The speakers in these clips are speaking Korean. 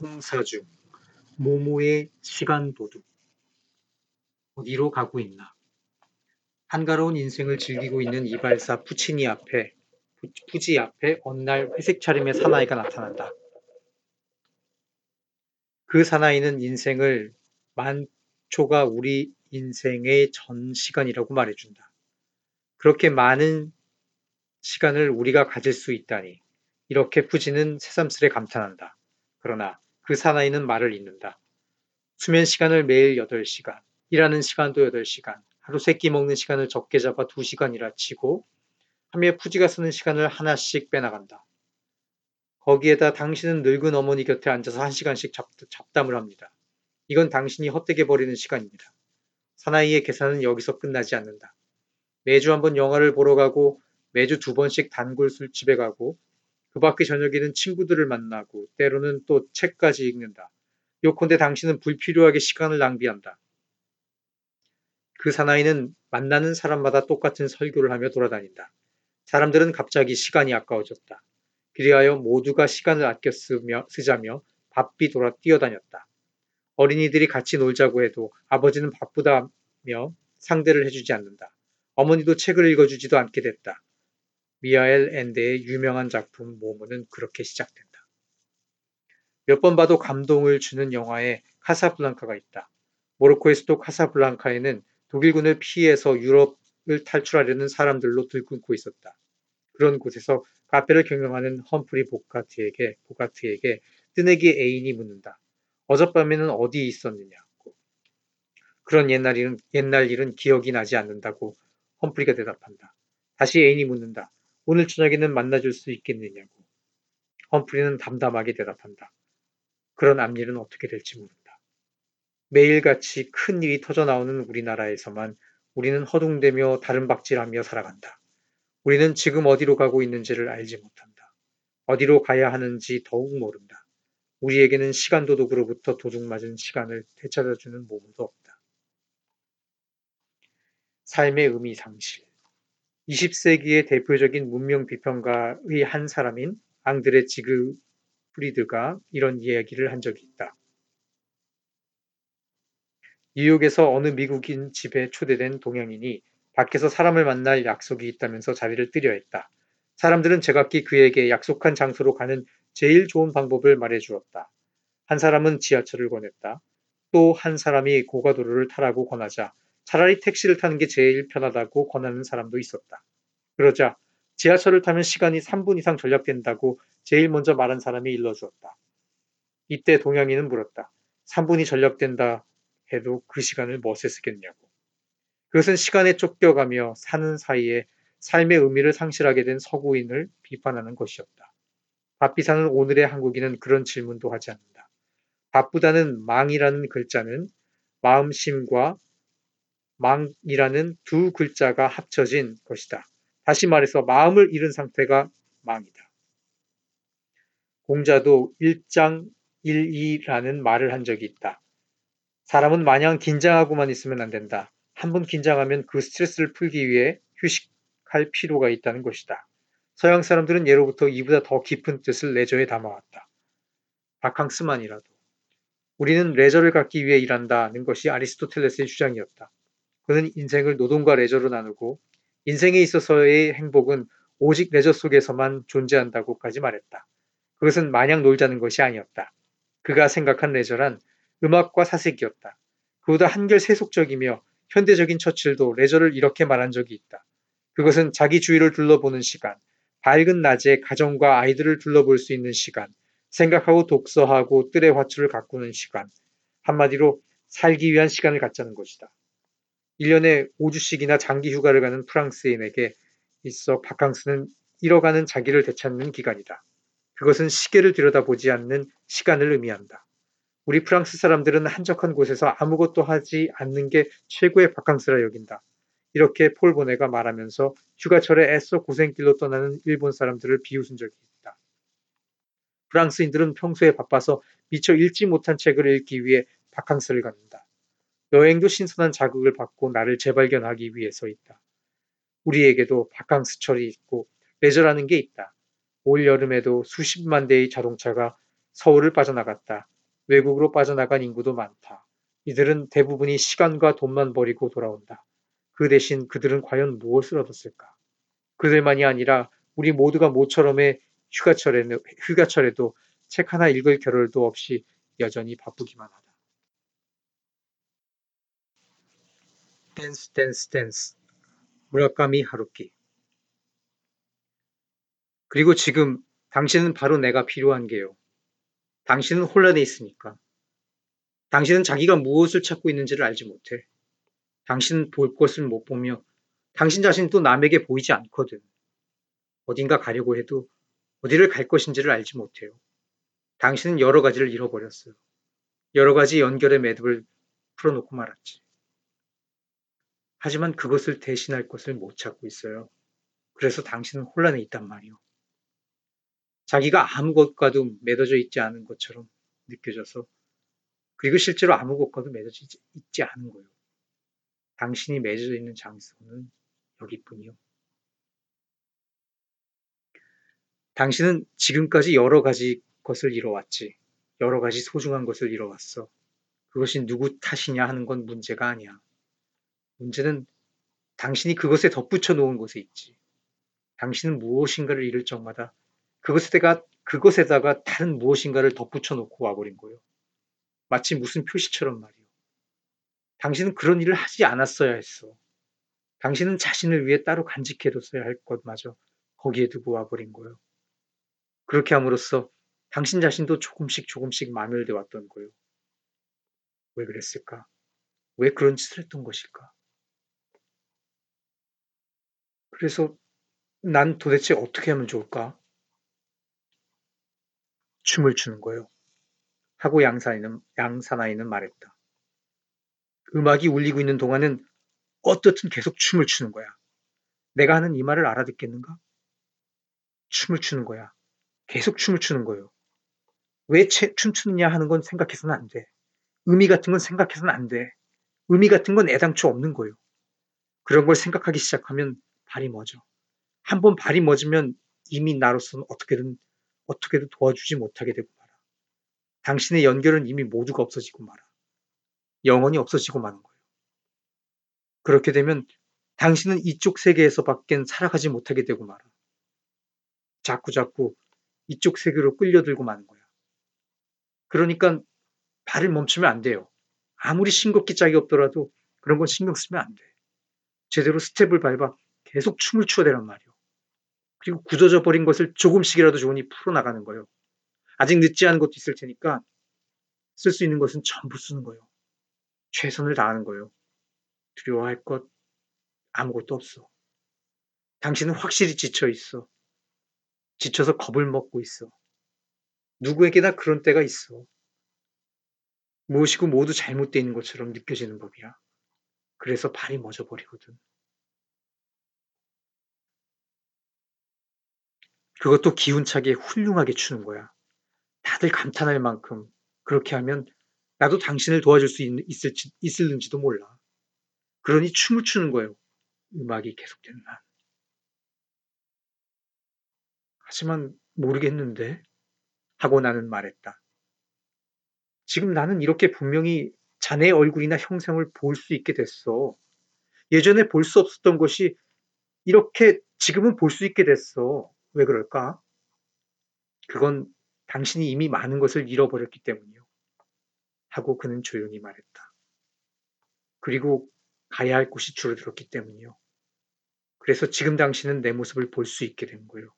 홍사중, 모모의 시간도둑. 어디로 가고 있나? 한가로운 인생을 즐기고 있는 이발사 푸치니 앞에, 푸지 앞에 어느 날 회색 차림의 사나이가 나타난다. 그 사나이는 인생을 만초가 우리 인생의 전 시간이라고 말해준다. 그렇게 많은 시간을 우리가 가질 수 있다니 이렇게 푸지는 새삼스레 감탄한다. 그러나 그 사나이는 말을 잇는다. 수면 시간을 매일 8시간, 일하는 시간도 8시간, 하루 세 끼 먹는 시간을 적게 잡아 2시간이라 치고 하며 푸지가 쓰는 시간을 하나씩 빼나간다. 거기에다 당신은 늙은 어머니 곁에 앉아서 한 시간씩 잡, 잡담을 합니다. 이건 당신이 헛되게 버리는 시간입니다. 사나이의 계산은 여기서 끝나지 않는다. 매주 한 번 영화를 보러 가고 매주 두 번씩 단골 술집에 가고 그 밖에 저녁에는 친구들을 만나고 때로는 또 책까지 읽는다. 요컨대 당신은 불필요하게 시간을 낭비한다. 그 사나이는 만나는 사람마다 똑같은 설교를 하며 돌아다닌다. 사람들은 갑자기 시간이 아까워졌다. 그리하여 모두가 시간을 아껴 쓰며, 쓰자며 바삐 돌아 뛰어다녔다. 어린이들이 같이 놀자고 해도 아버지는 바쁘다며 상대를 해주지 않는다. 어머니도 책을 읽어주지도 않게 됐다. 미하엘 엔데의 유명한 작품 모모는 그렇게 시작된다. 몇 번 봐도 감동을 주는 영화에 카사블랑카가 있다. 모로코에서도 카사블랑카에는 독일군을 피해서 유럽을 탈출하려는 사람들로 들끓고 있었다. 그런 곳에서 카페를 경영하는 험프리 보카트에게, 보카트에게 뜨내기 애인이 묻는다. 어젯밤에는 어디 있었느냐고. 그런 옛날 일은, 옛날 일은 기억이 나지 않는다고 험프리가 대답한다. 다시 애인이 묻는다. 오늘 저녁에는 만나줄 수 있겠느냐고. 험프리는 담담하게 대답한다. 그런 앞일은 어떻게 될지 모른다. 매일같이 큰 일이 터져 나오는 우리나라에서만 우리는 허둥대며 다른 박질하며 살아간다. 우리는 지금 어디로 가고 있는지를 알지 못한다. 어디로 가야 하는지 더욱 모른다. 우리에게는 시간 도둑으로부터 도둑맞은 시간을 되찾아주는 몸도 없다. 삶의 의미 상실 20세기의 대표적인 문명 비평가의 한 사람인 앙드레 지그 프리드가 이런 이야기를 한 적이 있다. 뉴욕에서 어느 미국인 집에 초대된 동양인이 밖에서 사람을 만날 약속이 있다면서 자리를 뜨려 했다. 사람들은 제각기 그에게 약속한 장소로 가는 제일 좋은 방법을 말해 주었다. 한 사람은 지하철을 권했다. 또 한 사람이 고가도로를 타라고 권하자 차라리 택시를 타는 게 제일 편하다고 권하는 사람도 있었다. 그러자 지하철을 타면 시간이 3분 이상 전략된다고 제일 먼저 말한 사람이 일러주었다. 이때 동양인은 물었다. 3분이 전략된다 해도 그 시간을 무엇에 쓰겠냐고. 그것은 시간에 쫓겨가며 사는 사이에 삶의 의미를 상실하게 된 서구인을 비판하는 것이었다. 바삐 사는 오늘의 한국인은 그런 질문도 하지 않는다. 바쁘다는 망이라는 글자는 마음심과 망이라는 두 글자가 합쳐진 것이다. 다시 말해서 마음을 잃은 상태가 망이다. 공자도 1장 1, 2라는 말을 한 적이 있다. 사람은 마냥 긴장하고만 있으면 안 된다. 한번 긴장하면 그 스트레스를 풀기 위해 휴식할 필요가 있다는 것이다. 서양 사람들은 예로부터 이보다 더 깊은 뜻을 레저에 담아왔다. 바캉스만이라도. 우리는 레저를 갖기 위해 일한다는 것이 아리스토텔레스의 주장이었다. 그는 인생을 노동과 레저로 나누고 인생에 있어서의 행복은 오직 레저 속에서만 존재한다고까지 말했다. 그것은 마냥 놀자는 것이 아니었다. 그가 생각한 레저란 음악과 사색이었다. 그보다 한결 세속적이며 현대적인 처칠도 레저를 이렇게 말한 적이 있다. 그것은 자기 주위를 둘러보는 시간, 밝은 낮에 가정과 아이들을 둘러볼 수 있는 시간, 생각하고 독서하고 뜰의 화초를 가꾸는 시간, 한마디로 살기 위한 시간을 갖자는 것이다. 1년에 5주씩이나 장기 휴가를 가는 프랑스인에게 있어 바캉스는 잃어가는 자기를 되찾는 기간이다. 그것은 시계를 들여다보지 않는 시간을 의미한다. 우리 프랑스 사람들은 한적한 곳에서 아무것도 하지 않는 게 최고의 바캉스라 여긴다. 이렇게 폴 보네가 말하면서 휴가철에 애써 고생길로 떠나는 일본 사람들을 비웃은 적이 있다. 프랑스인들은 평소에 바빠서 미처 읽지 못한 책을 읽기 위해 바캉스를 갖는다. 여행도 신선한 자극을 받고 나를 재발견하기 위해서 있다. 우리에게도 바캉스철이 있고 레저라는 게 있다. 올 여름에도 수십만 대의 자동차가 서울을 빠져나갔다. 외국으로 빠져나간 인구도 많다. 이들은 대부분이 시간과 돈만 버리고 돌아온다. 그 대신 그들은 과연 무엇을 얻었을까? 그들만이 아니라 우리 모두가 모처럼의 휴가철에는, 휴가철에도 책 하나 읽을 겨를도 없이 여전히 바쁘기만 하다. 댄스 댄스 댄스 무라카미 하루키 그리고 지금 당신은 바로 내가 필요한 게요. 당신은 혼란에 있으니까. 당신은 자기가 무엇을 찾고 있는지를 알지 못해. 당신은 볼 것을 못 보며 당신 자신도 남에게 보이지 않거든. 어딘가 가려고 해도 어디를 갈 것인지를 알지 못해요. 당신은 여러 가지를 잃어버렸어요. 여러 가지 연결의 매듭을 풀어놓고 말았지. 하지만 그것을 대신할 것을 못 찾고 있어요. 그래서 당신은 혼란에 있단 말이오. 자기가 아무것과도 맺어져 있지 않은 것처럼 느껴져서 그리고 실제로 아무것과도 맺어져 있지 않은 거예요. 당신이 맺어져 있는 장소는 여기뿐이요. 당신은 지금까지 여러 가지 것을 잃어왔지. 여러 가지 소중한 것을 잃어왔어. 그것이 누구 탓이냐 하는 건 문제가 아니야. 문제는 당신이 그것에 덧붙여 놓은 것에 있지. 당신은 무엇인가를 잃을 적마다 그것에다가, 그것에다가 다른 무엇인가를 덧붙여 놓고 와버린 거예요. 마치 무슨 표시처럼 말이요. 당신은 그런 일을 하지 않았어야 했어. 당신은 자신을 위해 따로 간직해뒀어야 할 것마저 거기에 두고 와버린 거예요. 그렇게 함으로써 당신 자신도 조금씩 조금씩 마멸돼 왔던 거예요. 왜 그랬을까? 왜 그런 짓을 했던 것일까? 그래서 난 도대체 어떻게 하면 좋을까? 춤을 추는 거예요. 하고 양사이는, 양사나이는 말했다. 음악이 울리고 있는 동안은 어떻든 계속 춤을 추는 거야. 내가 하는 이 말을 알아듣겠는가? 춤을 추는 거야. 계속 춤을 추는 거예요. 왜 춤추느냐 하는 건 생각해서는 안 돼. 의미 같은 건 생각해서는 안 돼. 의미 같은 건 애당초 없는 거예요. 그런 걸 생각하기 시작하면 발이 멎어. 한번 발이 멎으면 이미 나로서는 어떻게든 어떻게든 도와주지 못하게 되고 말아. 당신의 연결은 이미 모두가 없어지고 말아. 영원히 없어지고 마는 거예요. 그렇게 되면 당신은 이쪽 세계에서 밖엔 살아가지 못하게 되고 말아. 자꾸 자꾸 이쪽 세계로 끌려들고 마는 거야. 그러니까 발을 멈추면 안 돼요. 아무리 싱겁기 짝이 없더라도 그런 건 신경 쓰면 안 돼. 제대로 스텝을 밟아 계속 춤을 추어대란 말이오. 그리고 굳어져 버린 것을 조금씩이라도 좋으니 풀어나가는 거예요. 아직 늦지 않은 것도 있을 테니까 쓸 수 있는 것은 전부 쓰는 거예요. 최선을 다하는 거예요. 두려워할 것 아무것도 없어. 당신은 확실히 지쳐 있어. 지쳐서 겁을 먹고 있어. 누구에게나 그런 때가 있어. 무엇이고 모두 잘못되어 있는 것처럼 느껴지는 법이야. 그래서 발이 멎어버리거든. 그것도 기운차게 훌륭하게 추는 거야. 다들 감탄할 만큼 그렇게 하면 나도 당신을 도와줄 수 있, 있을지, 있을는지도 몰라. 그러니 춤을 추는 거예요. 음악이 계속되는 한. 하지만 모르겠는데 하고 나는 말했다. 지금 나는 이렇게 분명히 자네의 얼굴이나 형상을 볼 수 있게 됐어. 예전에 볼 수 없었던 것이 이렇게 지금은 볼 수 있게 됐어. 왜 그럴까? 그건 당신이 이미 많은 것을 잃어버렸기 때문이요. 하고 그는 조용히 말했다. 그리고 가야 할 곳이 줄어들었기 때문이요. 그래서 지금 당신은 내 모습을 볼 수 있게 된 거요.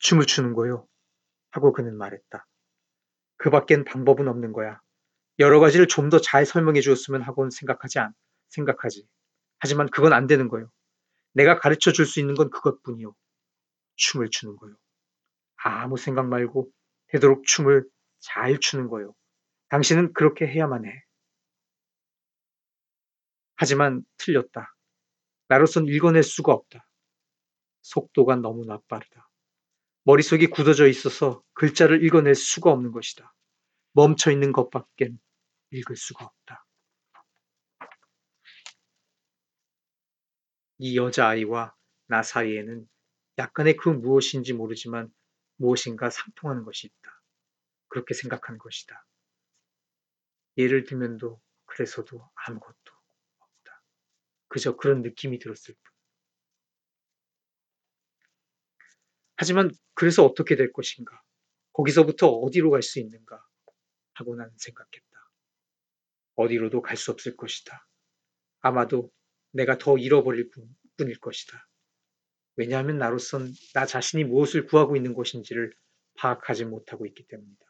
춤을 추는 거요. 하고 그는 말했다. 그 밖엔 방법은 없는 거야. 여러 가지를 좀 더 잘 설명해 주었으면 하고는 생각하지 않, 생각하지. 하지만 그건 안 되는 거요. 내가 가르쳐 줄 수 있는 건 그것뿐이요. 춤을 추는 거요. 아무 생각 말고 되도록 춤을 잘 추는 거요. 당신은 그렇게 해야만 해. 하지만 틀렸다. 나로선 읽어낼 수가 없다. 속도가 너무나 빠르다. 머릿속이 굳어져 있어서 글자를 읽어낼 수가 없는 것이다. 멈춰 있는 것밖엔 읽을 수가 없다. 이 여자아이와 나 사이에는 약간의 그 무엇인지 모르지만 무엇인가 상통하는 것이 있다. 그렇게 생각하는 것이다. 예를 들면도 그래서도 아무것도 없다. 그저 그런 느낌이 들었을 뿐. 하지만 그래서 어떻게 될 것인가? 거기서부터 어디로 갈 수 있는가? 하고 나는 생각했다. 어디로도 갈 수 없을 것이다. 아마도 내가 더 잃어버릴 뿐일 것이다. 왜냐하면 나로선 나 자신이 무엇을 구하고 있는 것인지를 파악하지 못하고 있기 때문이다.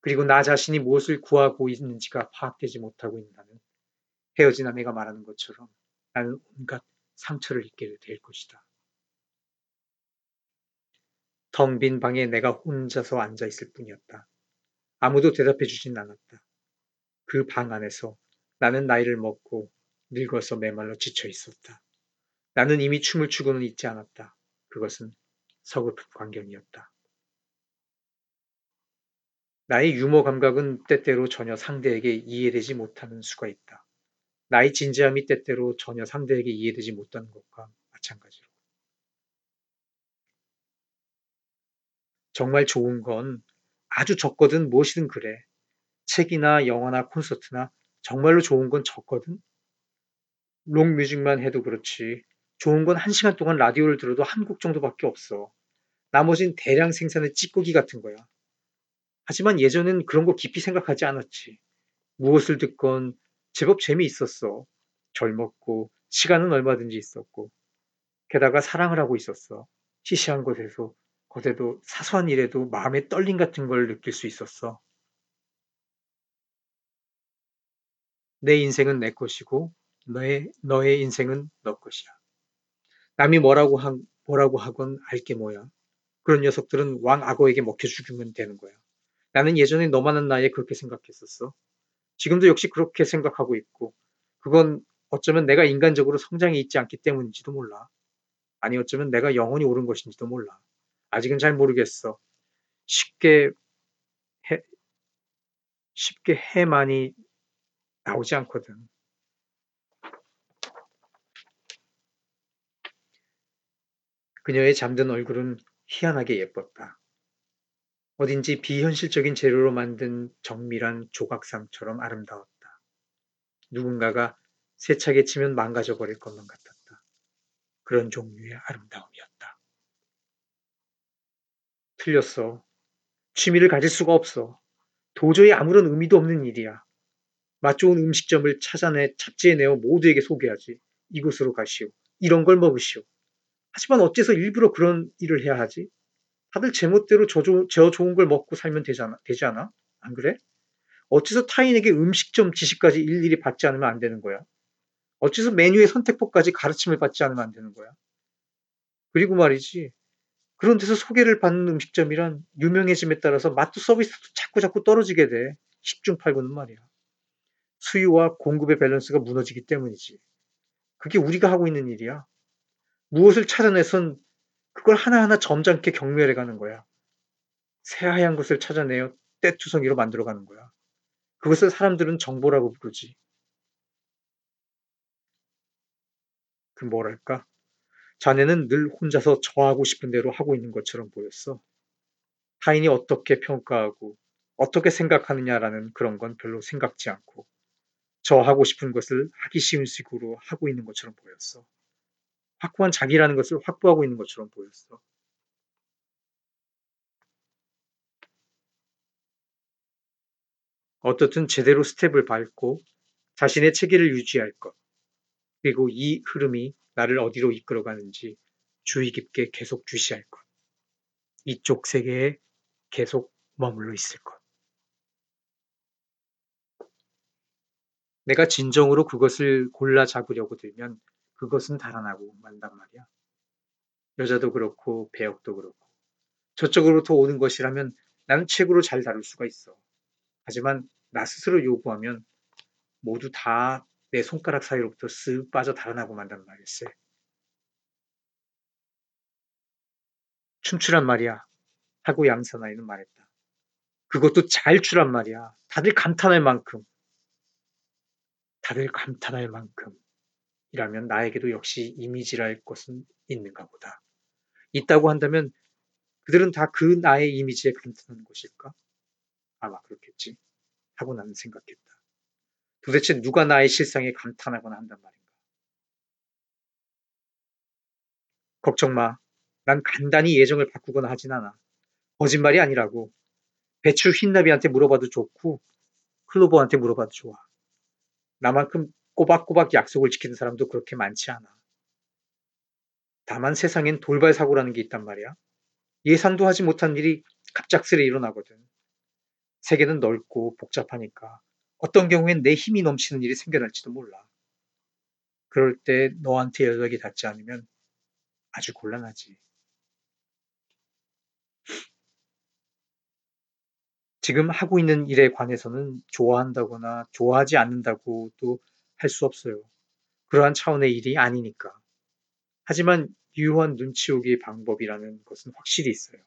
그리고 나 자신이 무엇을 구하고 있는지가 파악되지 못하고 있는 나는 헤어진 아내가 말하는 것처럼 나는 온갖 상처를 입게 될 것이다. 텅 빈 방에 내가 혼자서 앉아 있을 뿐이었다. 아무도 대답해 주진 않았다. 그 방 안에서 나는 나이를 먹고 늙어서 메말라 지쳐 있었다. 나는 이미 춤을 추고는 있지 않았다. 그것은 서글픈 광경이었다. 나의 유머 감각은 때때로 전혀 상대에게 이해되지 못하는 수가 있다. 나의 진지함이 때때로 전혀 상대에게 이해되지 못하는 것과 마찬가지로. 정말 좋은 건 아주 적거든 무엇이든 그래. 책이나 영화나 콘서트나 정말로 좋은 건 적거든. 록뮤직만 해도 그렇지. 좋은 건 한 시간 동안 라디오를 들어도 한 곡 정도밖에 없어. 나머진 대량 생산의 찌꺼기 같은 거야. 하지만 예전엔 그런 거 깊이 생각하지 않았지. 무엇을 듣건 제법 재미있었어. 젊었고 시간은 얼마든지 있었고 게다가 사랑을 하고 있었어. 시시한 곳에서 거대도 사소한 일에도 마음의 떨림 같은 걸 느낄 수 있었어. 내 인생은 내 것이고 너의 너의 인생은 너 것이야. 남이 뭐라고 하, 뭐라고 하건 알게 뭐야. 그런 녀석들은 왕 악어에게 먹혀 죽으면 되는 거야. 나는 예전에 너만한 나이에 그렇게 생각했었어. 지금도 역시 그렇게 생각하고 있고, 그건 어쩌면 내가 인간적으로 성장이 있지 않기 때문인지도 몰라. 아니 어쩌면 내가 영원히 옳은 것인지도 몰라. 아직은 잘 모르겠어. 쉽게 해, 쉽게 해만이 나오지 않거든. 그녀의 잠든 얼굴은 희한하게 예뻤다. 어딘지 비현실적인 재료로 만든 정밀한 조각상처럼 아름다웠다. 누군가가 세차게 치면 망가져 버릴 것만 같았다. 그런 종류의 아름다움이었다. 틀렸어. 취미를 가질 수가 없어. 도저히 아무런 의미도 없는 일이야. 맛 좋은 음식점을 찾아내 잡지에 내어 모두에게 소개하지. 이곳으로 가시오. 이런 걸 먹으시오. 하지만 어째서 일부러 그런 일을 해야 하지? 다들 제멋대로 저, 저 좋은 걸 먹고 살면 되잖아, 되지 않아? 안 그래? 어째서 타인에게 음식점 지식까지 일일이 받지 않으면 안 되는 거야? 어째서 메뉴의 선택법까지 가르침을 받지 않으면 안 되는 거야? 그리고 말이지, 그런 데서 소개를 받는 음식점이란 유명해짐에 따라서 맛도 서비스도 자꾸 자꾸 떨어지게 돼. 10중 8구는 말이야. 수요와 공급의 밸런스가 무너지기 때문이지. 그게 우리가 하고 있는 일이야. 무엇을 찾아내선 그걸 하나하나 점잖게 경멸해 가는 거야. 새하얀 것을 찾아내어 떼투성이로 만들어 가는 거야. 그것을 사람들은 정보라고 부르지. 그 뭐랄까? 자네는 늘 혼자서 저하고 싶은 대로 하고 있는 것처럼 보였어. 타인이 어떻게 평가하고 어떻게 생각하느냐라는 그런 건 별로 생각지 않고 저 하고 싶은 것을 하기 쉬운 식으로 하고 있는 것처럼 보였어. 확고한 자기라는 것을 확보하고 있는 것처럼 보였어. 어떻든 제대로 스텝을 밟고 자신의 체계를 유지할 것. 그리고 이 흐름이 나를 어디로 이끌어가는지 주의 깊게 계속 주시할 것. 이쪽 세계에 계속 머물러 있을 것. 내가 진정으로 그것을 골라 잡으려고 들면 그것은 달아나고 만단 말이야. 여자도 그렇고 배역도 그렇고 저쪽으로부터 오는 것이라면 나는 책으로 잘 다룰 수가 있어. 하지만 나 스스로 요구하면 모두 다 내 손가락 사이로부터 쓱 빠져 달아나고 만단 말일세. 춤추란 말이야. 하고 양사나이는 말했다. 그것도 잘 추란 말이야. 다들 감탄할 만큼. 다들 감탄할 만큼. 이라면 나에게도 역시 이미지랄 것은 있는가 보다. 있다고 한다면 그들은 다 그 나의 이미지에 감탄하는 것일까? 아마 그렇겠지. 하고 나는 생각했다. 도대체 누가 나의 실상에 감탄하거나 한단 말인가? 걱정 마. 난 간단히 예정을 바꾸거나 하진 않아. 거짓말이 아니라고. 배추 흰나비한테 물어봐도 좋고 클로버한테 물어봐도 좋아. 나만큼 꼬박꼬박 약속을 지키는 사람도 그렇게 많지 않아. 다만 세상엔 돌발 사고라는 게 있단 말이야. 예상도 하지 못한 일이 갑작스레 일어나거든. 세계는 넓고 복잡하니까 어떤 경우엔 내 힘이 넘치는 일이 생겨날지도 몰라. 그럴 때 너한테 연락이 닿지 않으면 아주 곤란하지. 지금 하고 있는 일에 관해서는 좋아한다거나 좋아하지 않는다고도 할 수 없어요. 그러한 차원의 일이 아니니까. 하지만 유효한 눈치 오기 방법이라는 것은 확실히 있어요.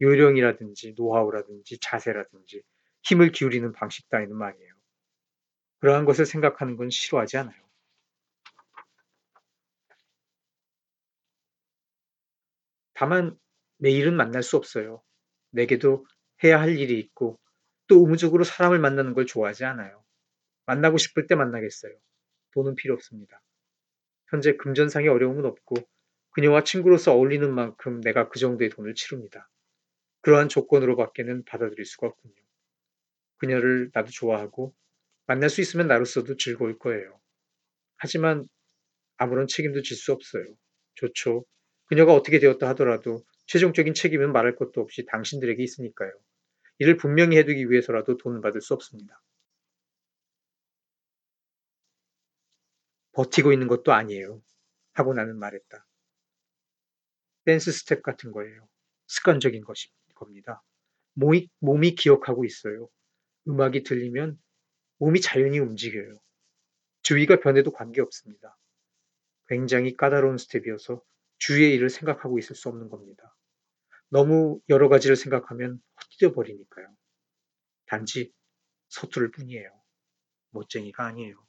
요령이라든지 노하우라든지 자세라든지 힘을 기울이는 방식 따위는 말이에요. 그러한 것을 생각하는 건 싫어하지 않아요. 다만 매일은 만날 수 없어요. 내게도 해야 할 일이 있고 또 의무적으로 사람을 만나는 걸 좋아하지 않아요. 만나고 싶을 때 만나겠어요. 돈은 필요 없습니다. 현재 금전상의 어려움은 없고 그녀와 친구로서 어울리는 만큼 내가 그 정도의 돈을 치릅니다. 그러한 조건으로밖에는 받아들일 수가 없군요. 그녀를 나도 좋아하고 만날 수 있으면 나로서도 즐거울 거예요. 하지만 아무런 책임도 질 수 없어요. 좋죠. 그녀가 어떻게 되었다 하더라도 최종적인 책임은 말할 것도 없이 당신들에게 있으니까요. 이를 분명히 해두기 위해서라도 돈을 받을 수 없습니다. 버티고 있는 것도 아니에요. 하고 나는 말했다. 댄스 스텝 같은 거예요. 습관적인 것이, 겁니다. 몸이, 몸이 기억하고 있어요. 음악이 들리면 몸이 자연히 움직여요. 주위가 변해도 관계없습니다. 굉장히 까다로운 스텝이어서 주위의 일을 생각하고 있을 수 없는 겁니다. 너무 여러 가지를 생각하면 헛디뎌 버리니까요. 단지 서투를 뿐이에요. 멋쟁이가 아니에요.